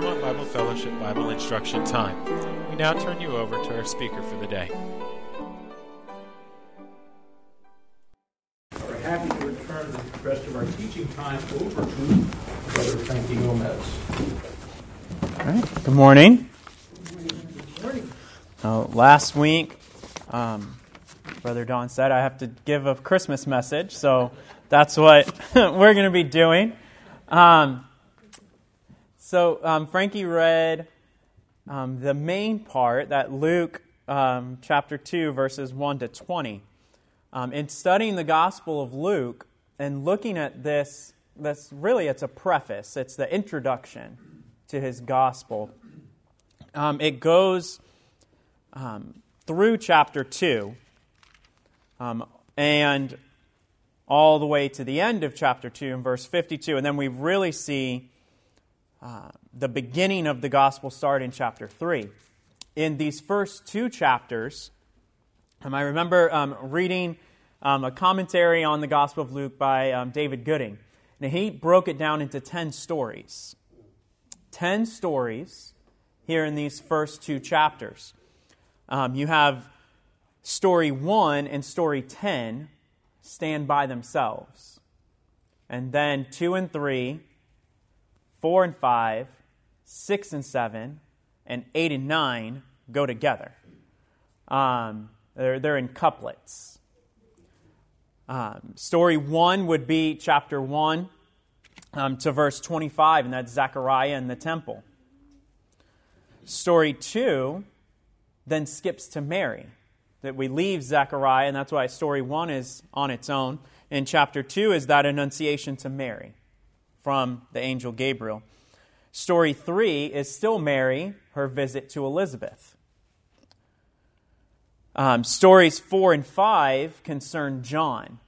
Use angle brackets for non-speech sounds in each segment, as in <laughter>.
Claremont Bible Fellowship Bible Instruction Time. We now turn you over to our speaker for the day. We're happy to return the rest of our teaching time over to Brother Frankie Gomez. All right. Good morning. Uh, last week, um, Brother Don said I have to give a Christmas message, so that's what <laughs> we're going to be doing. Um, so um, Frankie read um, the main part that Luke um, chapter 2, verses 1 to 20. Um, in studying the Gospel of Luke and looking at this, this really it's a preface, it's the introduction to his Gospel. Um, it goes um, through chapter 2 and all the way to the end of chapter 2 in verse 52. And then we really see uh, the beginning of the gospel start in chapter 3. In these first two chapters, um, I remember um, reading um, a commentary on the Gospel of Luke by um, David Gooding. And he broke it down into 10 stories. 10 stories here in these first two chapters. Um, you have story 1 and story 10 stand by themselves. And then 2 and 3 4 and 5, 6 and 7, and 8 and 9 go together. Um, they're, they're in couplets. Um, story 1 would be chapter 1 um, to verse 25, and that's Zechariah in the temple. Story 2 then skips to Mary. That we leave Zechariah, and that's why story 1 is on its own. And chapter 2 is that annunciation to Mary from the angel Gabriel. Story three is still Mary, her visit to Elizabeth. Um, stories four and five concern John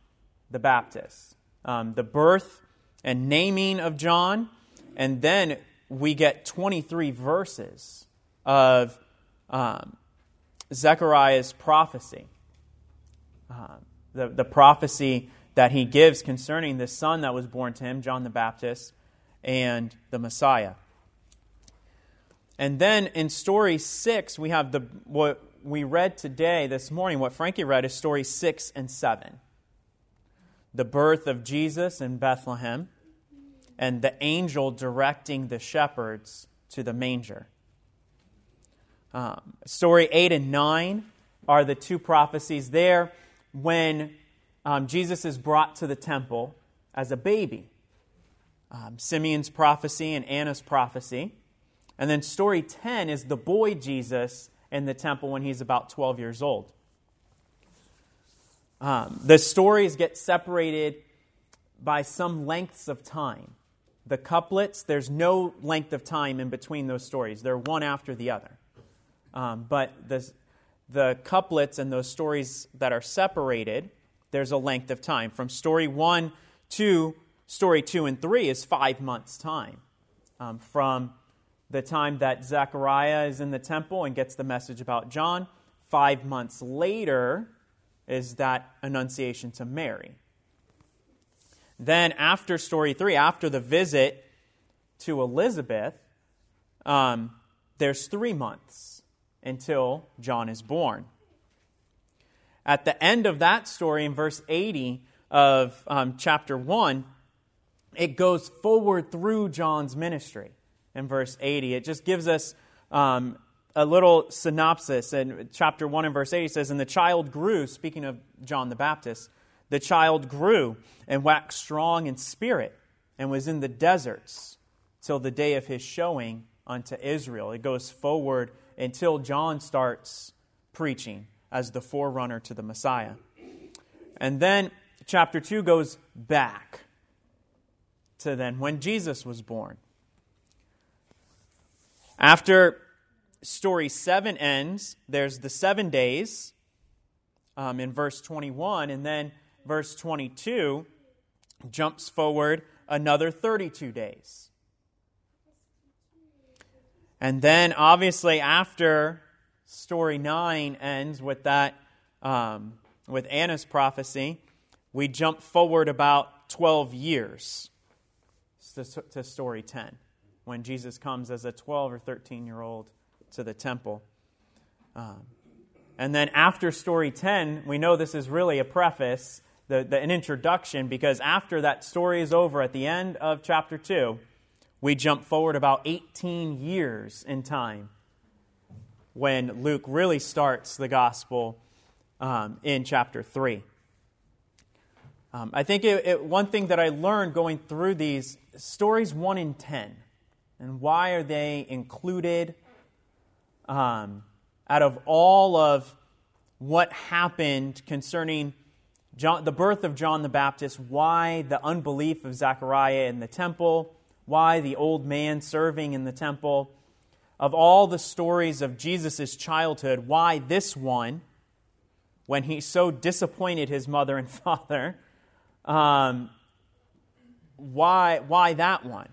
the Baptist, um, the birth and naming of John, and then we get 23 verses of um, Zechariah's prophecy. Uh, the, the prophecy that he gives concerning the son that was born to him, John the Baptist, and the Messiah. And then in story six, we have the what we read today, this morning, what Frankie read is story six and seven. The birth of Jesus in Bethlehem, and the angel directing the shepherds to the manger. Um, story 8 and 9 are the two prophecies there when um, Jesus is brought to the temple as a baby. Um, Simeon's prophecy and Anna's prophecy. And then story 10 is the boy Jesus in the temple when he's about 12 years old. Um, the stories get separated by some lengths of time. The couplets, there's no length of time in between those stories, they're one after the other. Um, but the, the couplets and those stories that are separated, there's a length of time. From story one to story two and three is five months' time. Um, from the time that Zechariah is in the temple and gets the message about John, five months later is that annunciation to Mary. Then, after story three, after the visit to Elizabeth, um, there's three months until John is born. At the end of that story, in verse 80 of um, chapter 1, it goes forward through John's ministry. In verse 80, it just gives us um, a little synopsis. And chapter 1 and verse 80 says, And the child grew, speaking of John the Baptist, the child grew and waxed strong in spirit and was in the deserts till the day of his showing unto Israel. It goes forward until John starts preaching as the forerunner to the Messiah. And then chapter 2 goes back to then when Jesus was born. After story 7 ends, there's the seven days um, in verse 21, and then verse 22 jumps forward another 32 days. And then, obviously, after story 9 ends with that, um, with Anna's prophecy, we jump forward about 12 years to, to story 10. when Jesus comes as a 12 or 13 year old to the temple. Um, and then after story 10, we know this is really a preface, the, the, an introduction, because after that story is over at the end of chapter 2, we jump forward about 18 years in time when Luke really starts the gospel um, in chapter 3. Um, I think it, it, one thing that I learned going through these stories 1 in 10, and why are they included um, out of all of what happened concerning John, the birth of John the Baptist, why the unbelief of Zechariah in the temple, why the old man serving in the temple, of all the stories of Jesus' childhood, why this one, when he so disappointed his mother and <laughs> father, um, why, why that one?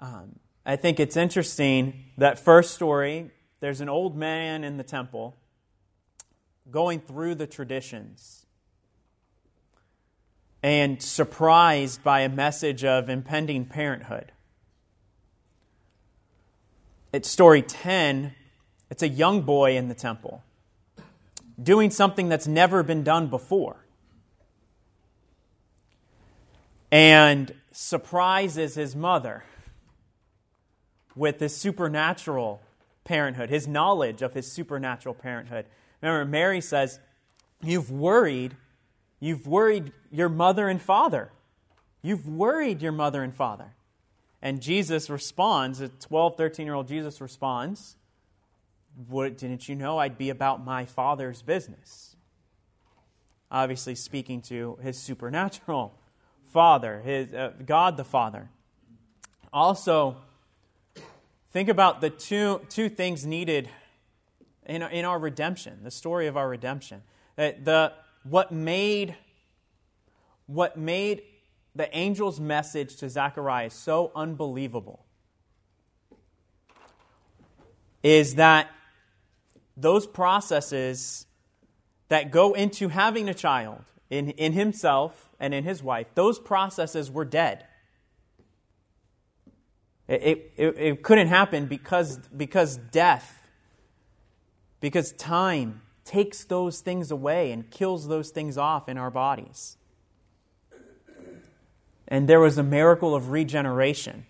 Um, I think it's interesting that first story, there's an old man in the temple going through the traditions and surprised by a message of impending parenthood. It's story 10, it's a young boy in the temple doing something that's never been done before. And surprises his mother with his supernatural parenthood, his knowledge of his supernatural parenthood. Remember, Mary says, You've worried, you've worried your mother and father. You've worried your mother and father. And Jesus responds, a 12, 13 year old Jesus responds, what, Didn't you know I'd be about my father's business? Obviously, speaking to his supernatural <laughs> father, his, uh, God the Father. Also, think about the two, two things needed in, in our redemption, the story of our redemption. That the, what made what made the angel's message to Zacharias so unbelievable is that those processes that go into having a child in, in himself and in his wife, those processes were dead. It, it, it couldn't happen because, because death, because time takes those things away and kills those things off in our bodies. And there was a miracle of regeneration,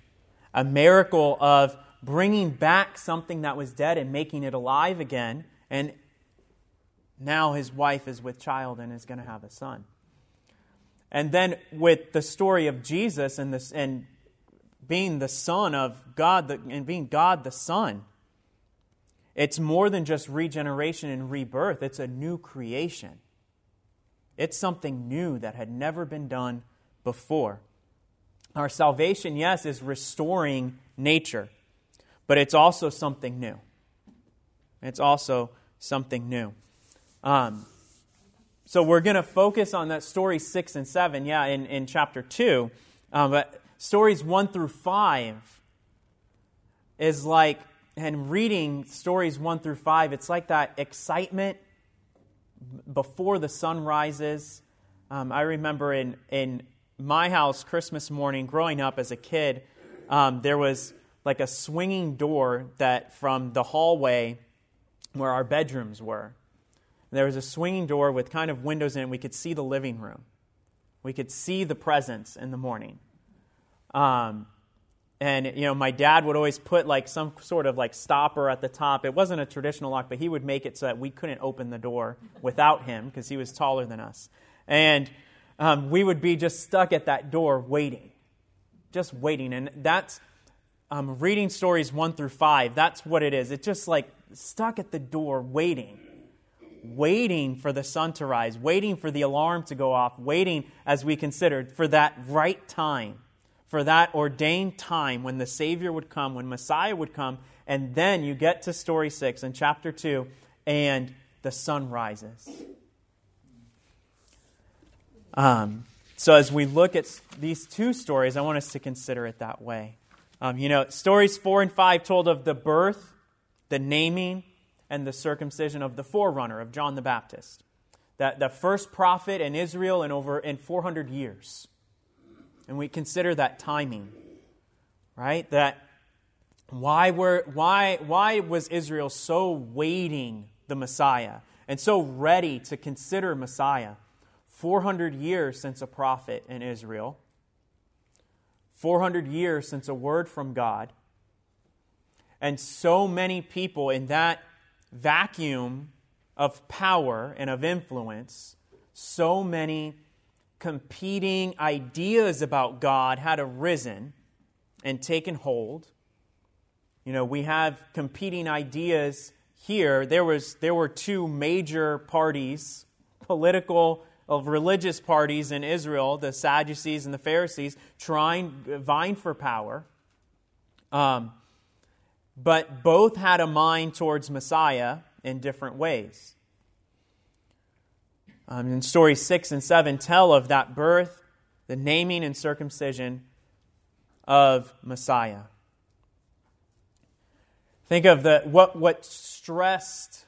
a miracle of bringing back something that was dead and making it alive again. And now his wife is with child and is going to have a son. And then with the story of Jesus and, this, and being the Son of God the, and being God the Son, it's more than just regeneration and rebirth, it's a new creation. It's something new that had never been done before. Our salvation, yes, is restoring nature, but it's also something new. It's also something new. Um, so we're going to focus on that story 6 and 7, yeah, in, in chapter 2. Um, but stories 1 through 5 is like, and reading stories 1 through 5, it's like that excitement before the sun rises. Um, I remember in, in my house, Christmas morning, growing up as a kid, um, there was like a swinging door that from the hallway where our bedrooms were. There was a swinging door with kind of windows in it. We could see the living room. We could see the presents in the morning. Um, and you know, my dad would always put like some sort of like stopper at the top. It wasn't a traditional lock, but he would make it so that we couldn't open the door without him because he was taller than us. And um, we would be just stuck at that door waiting, just waiting. And that's um, reading stories one through five. That's what it is. It's just like stuck at the door waiting waiting for the sun to rise, waiting for the alarm to go off, waiting, as we considered, for that right time for that ordained time when the Savior would come, when Messiah would come, and then you get to story 6 in chapter 2, and the sun rises. Um, so, as we look at these two stories, I want us to consider it that way. Um, you know, stories 4 and 5 told of the birth, the naming, and the circumcision of the forerunner of John the Baptist, that the first prophet in Israel in over in 400 years and we consider that timing, right? That why, were, why, why was Israel so waiting the Messiah and so ready to consider Messiah? 400 years since a prophet in Israel, 400 years since a word from God, and so many people in that vacuum of power and of influence, so many competing ideas about God had arisen and taken hold. You know, we have competing ideas here. There, was, there were two major parties, political of religious parties in Israel, the Sadducees and the Pharisees, trying, vying for power. Um, but both had a mind towards Messiah in different ways. Um, in stories 6 and 7 tell of that birth, the naming and circumcision of Messiah. Think of the, what, what, stressed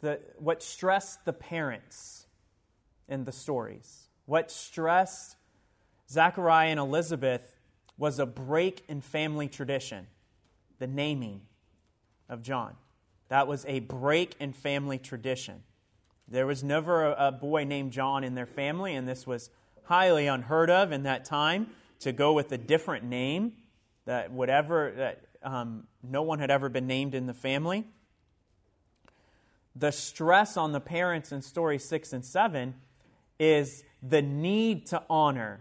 the, what stressed the parents in the stories. What stressed Zachariah and Elizabeth was a break in family tradition, the naming of John. That was a break in family tradition. There was never a, a boy named John in their family, and this was highly unheard of in that time to go with a different name that whatever that um, no one had ever been named in the family. The stress on the parents in story six and seven is the need to honor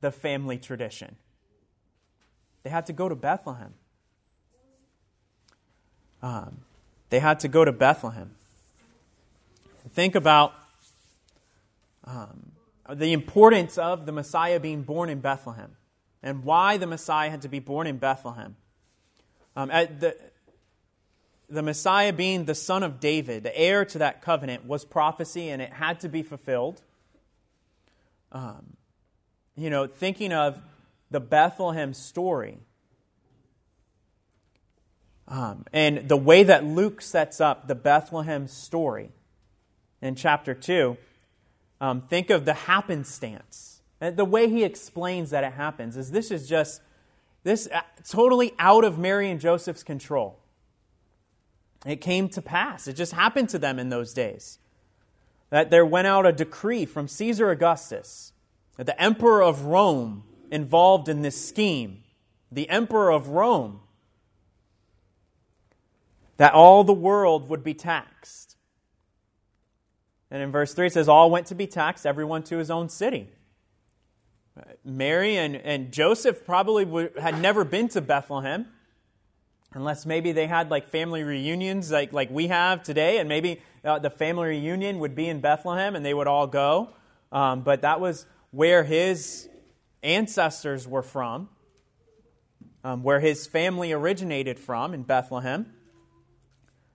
the family tradition. They had to go to Bethlehem. Um, they had to go to Bethlehem. Think about um, the importance of the Messiah being born in Bethlehem and why the Messiah had to be born in Bethlehem. Um, the, the Messiah being the son of David, the heir to that covenant, was prophecy and it had to be fulfilled. Um, you know, thinking of the Bethlehem story um, and the way that Luke sets up the Bethlehem story in chapter 2, um, think of the happenstance. And the way he explains that it happens is this is just this uh, totally out of Mary and Joseph's control. It came to pass. It just happened to them in those days. That there went out a decree from Caesar Augustus that the emperor of Rome involved in this scheme, the emperor of Rome, that all the world would be taxed. And in verse 3 it says, All went to be taxed, everyone to his own city. Mary and, and Joseph probably had never been to Bethlehem, unless maybe they had like family reunions like, like we have today, and maybe uh, the family reunion would be in Bethlehem and they would all go. Um, but that was where his ancestors were from, um, where his family originated from in Bethlehem.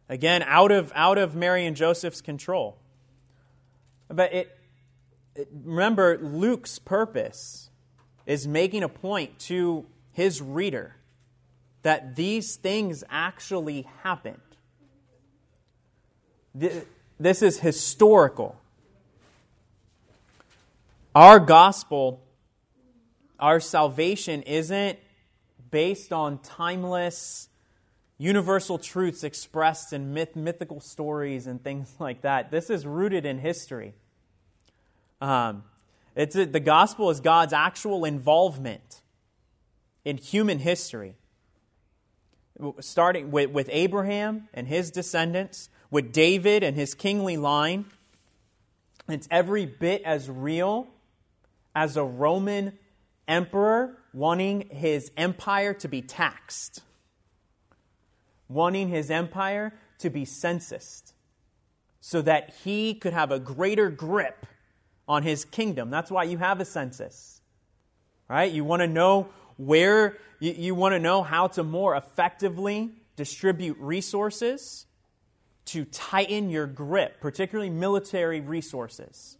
Again, out of, out of Mary and Joseph's control. But it, it, remember, Luke's purpose is making a point to his reader that these things actually happened. This is historical. Our gospel, our salvation isn't based on timeless universal truths expressed in myth, mythical stories and things <laughs> like that. This is rooted in history. Um, it's the gospel is God's actual involvement in human history, starting with, with Abraham and his descendants, with David and his kingly line. It's every bit as real as a Roman emperor wanting his empire to be taxed wanting his empire to be censused so that he could have a greater grip on his kingdom. That's why you have a census. Right? You want to know where, you, you want to know how to more effectively distribute resources to tighten your grip, particularly military resources,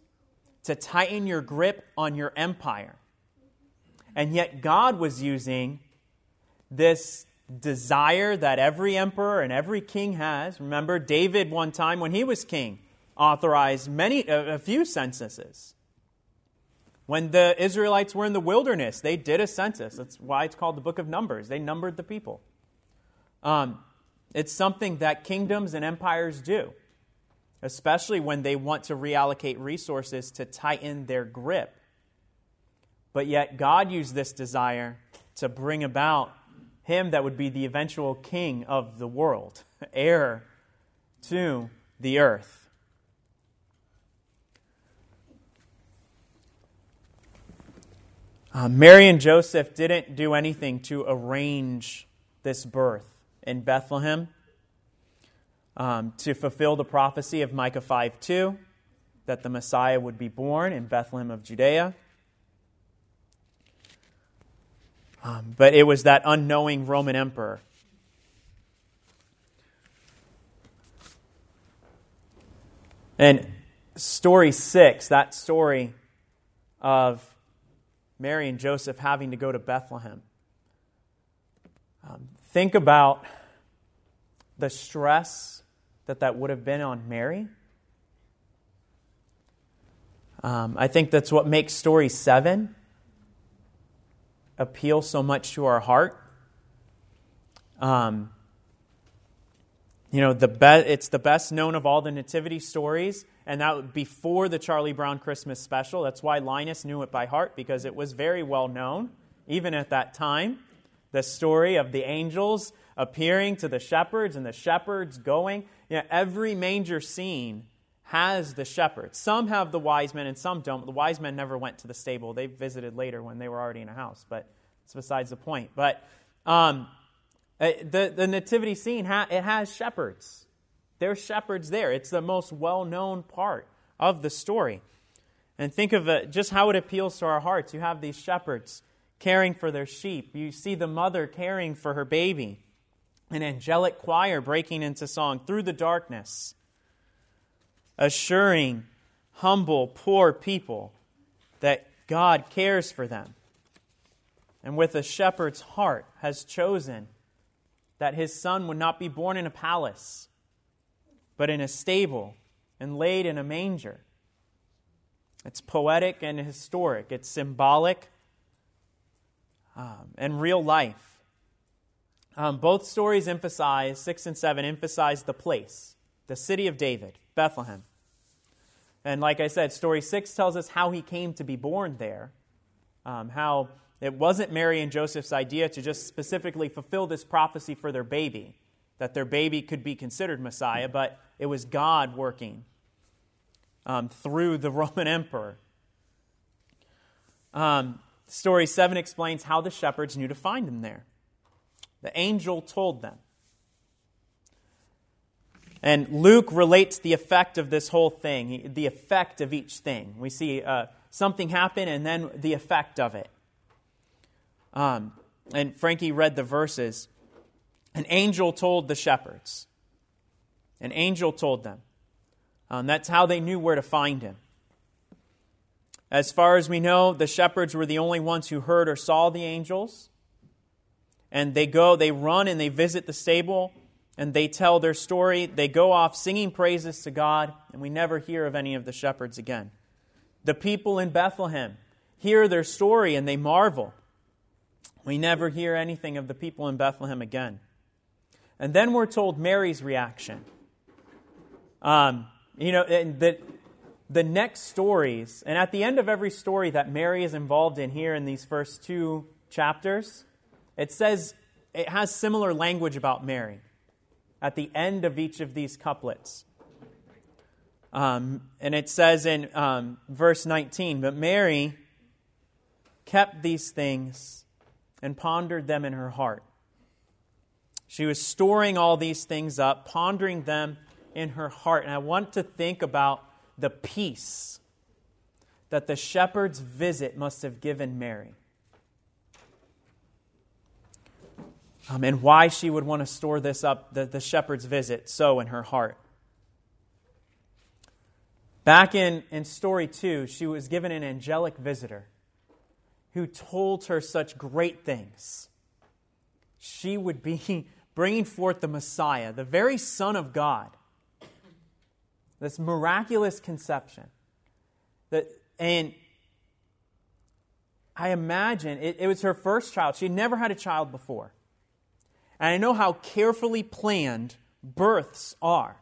to tighten your grip on your empire. And yet, God was using this desire that every emperor and every king has. Remember, David, one time when he was king, authorized many, a, few censuses. When the Israelites were in the wilderness, they did a census. That's why it's called the book of Numbers. They numbered the people. Um, it's something that kingdoms and empires do, especially when they want to reallocate resources to tighten their grip. But yet, God used this desire to bring about him that would be the eventual king of the world, <laughs> heir to the earth. Uh, Mary and Joseph didn't do anything to arrange this birth in Bethlehem um, to fulfill the prophecy of Micah 5 2 that the Messiah would be born in Bethlehem of Judea. Um, but it was that unknowing Roman emperor. And story six, that story of Mary and Joseph having to go to Bethlehem. Um, think about the stress that that would have been on Mary. Um, I think that's what makes story seven appeal so much to our heart. Um, you know, the be- it's the best known of all the nativity stories and that before the Charlie Brown Christmas special. That's why Linus knew it by heart because it was very well known, even at that time. The story of the angels appearing to the shepherds and the shepherds going. You know, every manger scene has the shepherds. Some have the wise men and some don't. The wise men never went to the stable. They visited later when they were already in a house, but it's besides the point. But um, uh, the, the nativity scene, it has shepherds. There's shepherds there. It's the most well known part of the story. And think of it, just how it appeals to our hearts. You have these shepherds caring for their sheep, you see the mother caring for her baby, an angelic choir breaking into song through the darkness, assuring humble, poor people that God cares for them. And with a shepherd's heart, has chosen that his son would not be born in a palace but in a stable and laid in a manger. It's poetic and historic, it's symbolic um, and real life. Um, both stories emphasize, 6 and 7 emphasize the place, the city of David, Bethlehem. And like I said, story 6 tells us how he came to be born there, um, how it wasn't Mary and Joseph's idea to just specifically fulfill this prophecy for their baby, that their baby could be considered Messiah, but it was God working um, through the <laughs> Roman emperor. Um, story 7 explains how the shepherds knew to find him there. The angel told them. And Luke relates the effect of this whole thing, the effect of each thing. We see uh, something happen and then the effect of it. Um, and Frankie read the verses. An angel told the shepherds. An angel told them. Um, that's how they knew where to find him. As far as we know, the shepherds were the only ones who heard or saw the angels. And they go, they run and they visit the stable and they tell their story. They go off singing praises to God, and we never hear of any of the shepherds again. The people in Bethlehem hear their story and they marvel. We never hear anything of the people in Bethlehem again. And then we're told Mary's reaction. Um, you know, the, the next stories, and at the end of every story that Mary is involved in here in these first two chapters, it says it has similar language about Mary at the end of each of these couplets. Um, and it says in um, verse 19, But Mary kept these things and pondered them in her heart. She was storing all these things up, pondering them in her heart. And I want to think about the peace that the shepherd's visit must have given Mary. Um, and why she would want to store this up, the, the shepherd's visit, so in her heart. Back in, in story two, she was given an angelic visitor who told her such great things. She would be bringing forth the Messiah, the very Son of God this miraculous conception. That, and I imagine it, it was her first child. She had never had a child before. And I know how carefully planned births are.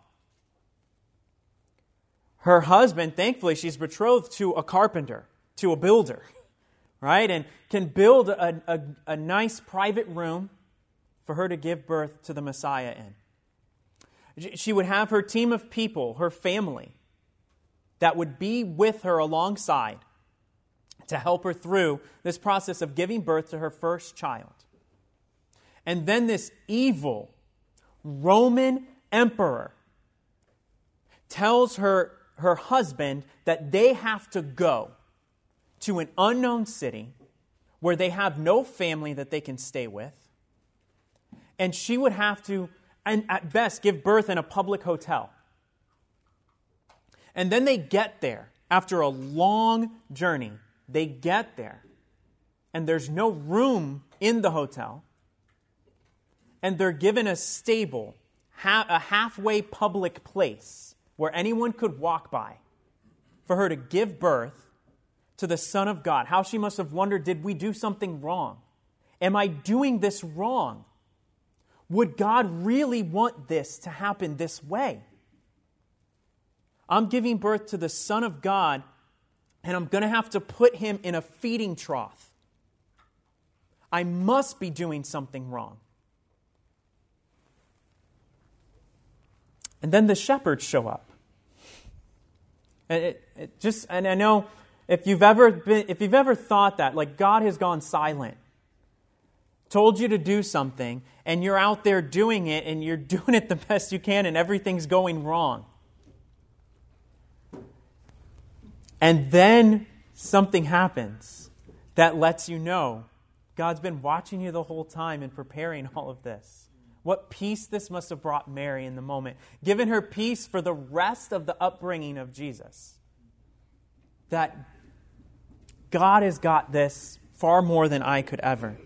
Her husband, thankfully, she's betrothed to a carpenter, to a builder, <laughs> right? And can build a, a, a nice private room for her to give birth to the Messiah in. She would have her team of people, her family, that would be with her alongside to help her through this process of giving birth to her first child. And then this evil Roman emperor tells her, her husband that they have to go to an unknown city where they have no family that they can stay with. And she would have to, and at best, give birth in a public hotel. And then they get there after a long journey. They get there, and there's no room in the hotel and they're given a stable, a halfway public place where anyone could walk by for her to give birth to the Son of God. How she must have wondered did we do something wrong? Am I doing this wrong? Would God really want this to happen this way? I'm giving birth to the Son of God, and I'm going to have to put him in a feeding trough. I must be doing something wrong. And then the shepherds show up. And it, it just and I know if you've ever been if you've ever thought that like God has gone silent, told you to do something, and you're out there doing it and you're <laughs> doing it the best you can and everything's going wrong. And then something happens that lets you know God's been watching you the whole time and preparing all of this. What peace this must have brought Mary in the moment, given her peace for the rest of the upbringing of Jesus. That God has got this far more than I could ever.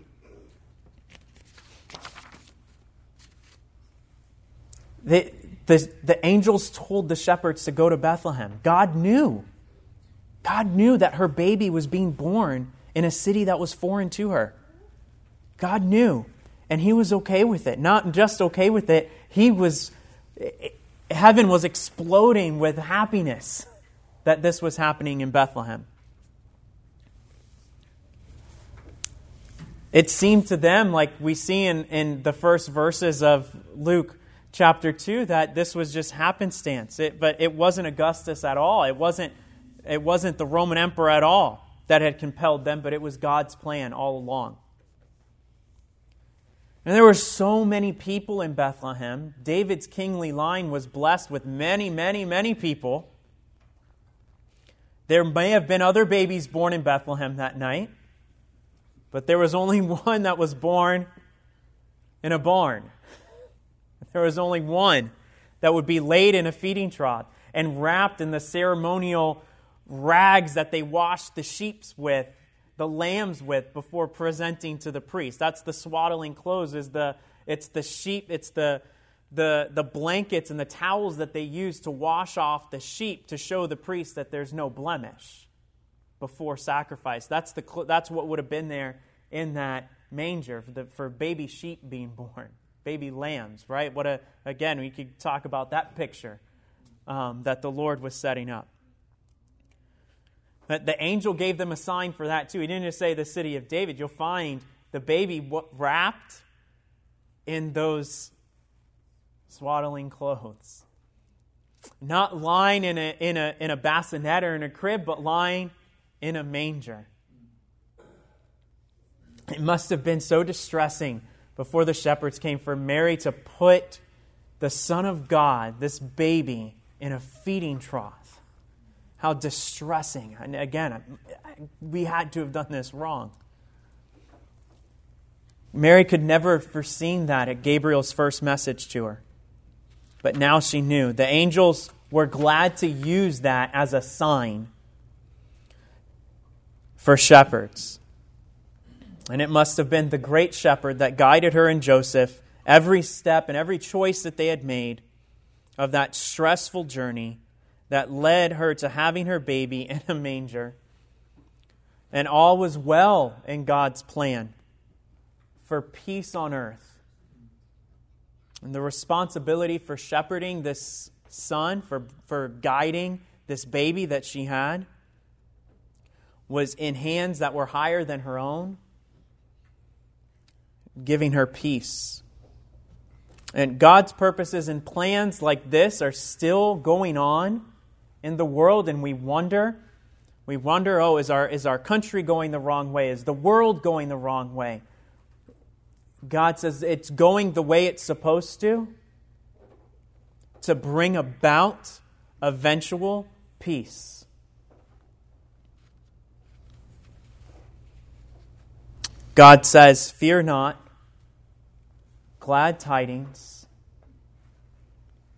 The, the, the angels told the shepherds to go to Bethlehem. God knew. God knew that her baby was being born in a city that was foreign to her. God knew. And he was okay with it. Not just okay with it, he was, heaven was exploding with happiness that this was happening in Bethlehem. It seemed to them, like we see in, in the first verses of Luke chapter 2, that this was just happenstance. It, but it wasn't Augustus at all. It wasn't, it wasn't the Roman emperor at all that had compelled them, but it was God's plan all along. And there were so many people in Bethlehem. David's kingly line was blessed with many, many, many people. There may have been other babies born in Bethlehem that night, but there was only <laughs> one that was born in a barn. There was only one that would be laid in a feeding trough and wrapped in the ceremonial rags that they washed the sheep with the lambs with before presenting to the priest. That's the swaddling clothes, is the it's the sheep, it's the the, the blankets and the towels that they use to wash off the sheep to show the priest that there's no blemish before sacrifice. That's, the, that's what would have been there in that manger for, the, for baby sheep being born, baby lambs, right? What a, again, we could talk about that picture um, that the Lord was setting up. But The angel gave them a sign for that too. He didn't just say the city of David. You'll find the baby wrapped in those swaddling clothes. Not lying in a, in, a, in a bassinet or in a crib, but lying in a manger. It must have been so distressing before the shepherds came for Mary to put the Son of God, this baby, in a feeding trough how distressing. And again, we had to have done this wrong. Mary could never have foreseen that at Gabriel's first message to her. But now she knew. The angels were glad to use that as a sign for shepherds. And it must have been the great shepherd that guided her and Joseph every step and every choice that they had made of that stressful journey that led her to having her baby in a manger. And all was well in God's plan for peace on earth. And the responsibility for shepherding this son, for, for guiding this baby that she had, was in hands that were higher than her own, giving her peace. And God's purposes and plans like this are still going on in the world, and we wonder. We wonder, oh, is our, is our country going the wrong way? Is the world going the wrong way? God says it's going the way it's supposed to to bring about eventual peace. God says, Fear not, glad tidings,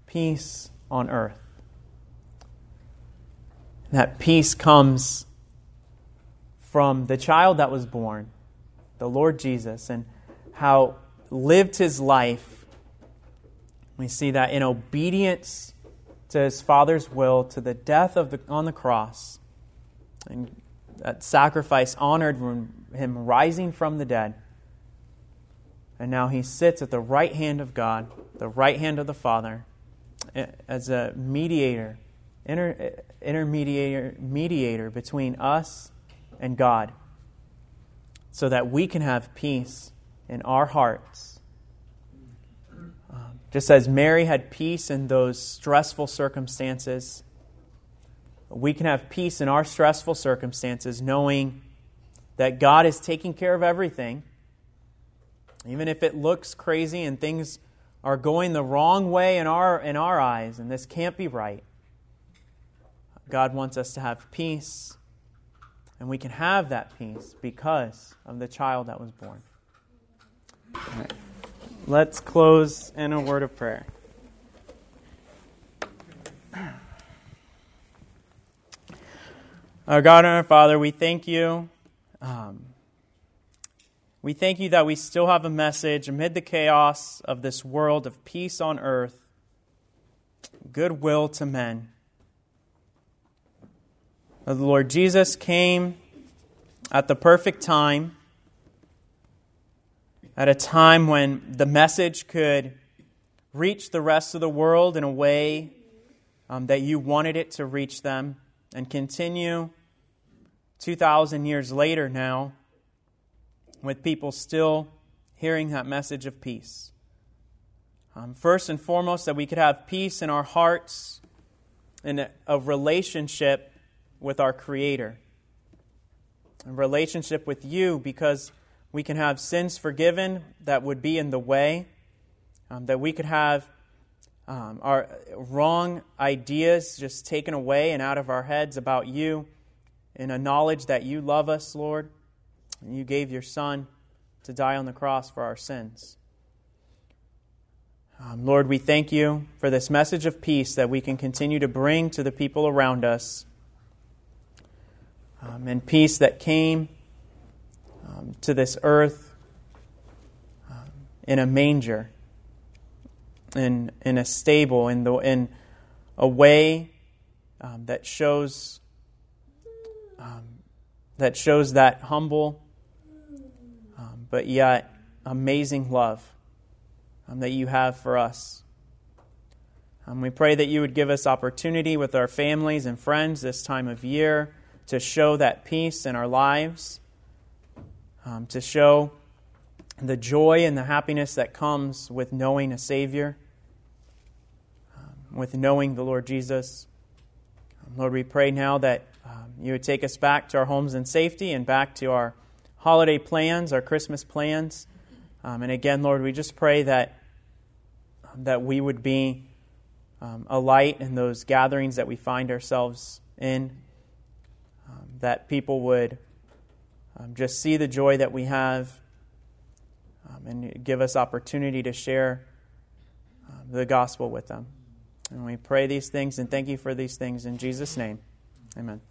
peace on earth. That peace comes from the child that was born, the Lord Jesus, and how lived his life. We see that in obedience to his Father's will, to the death of the, on the cross, and that sacrifice honored him rising from the dead. And now he sits at the right hand of God, the right hand of the Father, as a mediator, inter, intermediator mediator between us and God, so that we can have peace in our hearts. Um, just as Mary had peace in those stressful circumstances, we can have peace in our stressful circumstances knowing that God is taking care of everything. Even if it looks crazy and things are going the wrong way in our, in our eyes, and this can't be right, God wants us to have peace, and we can have that peace because of the child that was born. Let's close in a word of prayer. Our God and our Father, we thank you. Um, we thank you that we still have a message amid the chaos of this world of peace on earth, goodwill to men. The Lord Jesus came at the perfect time at a time when the message could reach the rest of the world in a way um, that you wanted it to reach them and continue 2,000 years later now with people still hearing that message of peace. Um, first and foremost, that we could have peace in our hearts and a relationship with our Creator, a relationship with you because we can have sins forgiven that would be in the way, um, that we could have um, our wrong ideas just taken away and out of our heads about you, in a knowledge that you love us, Lord, and you gave your Son to die on the cross for our sins. Um, Lord, we thank you for this message of peace that we can continue to bring to the people around us, um, and peace that came um, to this earth um, in a manger, in, in a stable, in, the, in a way um, that shows um, that shows that humble um, but yet amazing love um, that you have for us. we pray that you would give us opportunity with our families and friends this time of year to show that peace in our lives um, to show the joy and the happiness that comes with knowing a Savior, um, with knowing the Lord Jesus. Um, Lord, we pray now that um, you would take us back to our homes in safety and back to our holiday plans, our Christmas plans. Um, and again, Lord, we just pray that, that we would be um, a light in those gatherings that we find ourselves in, that people would um, just see the joy that we have um, and give us opportunity to share um, the gospel with them. And we pray these things and thank you for these things in Jesus' name. Amen.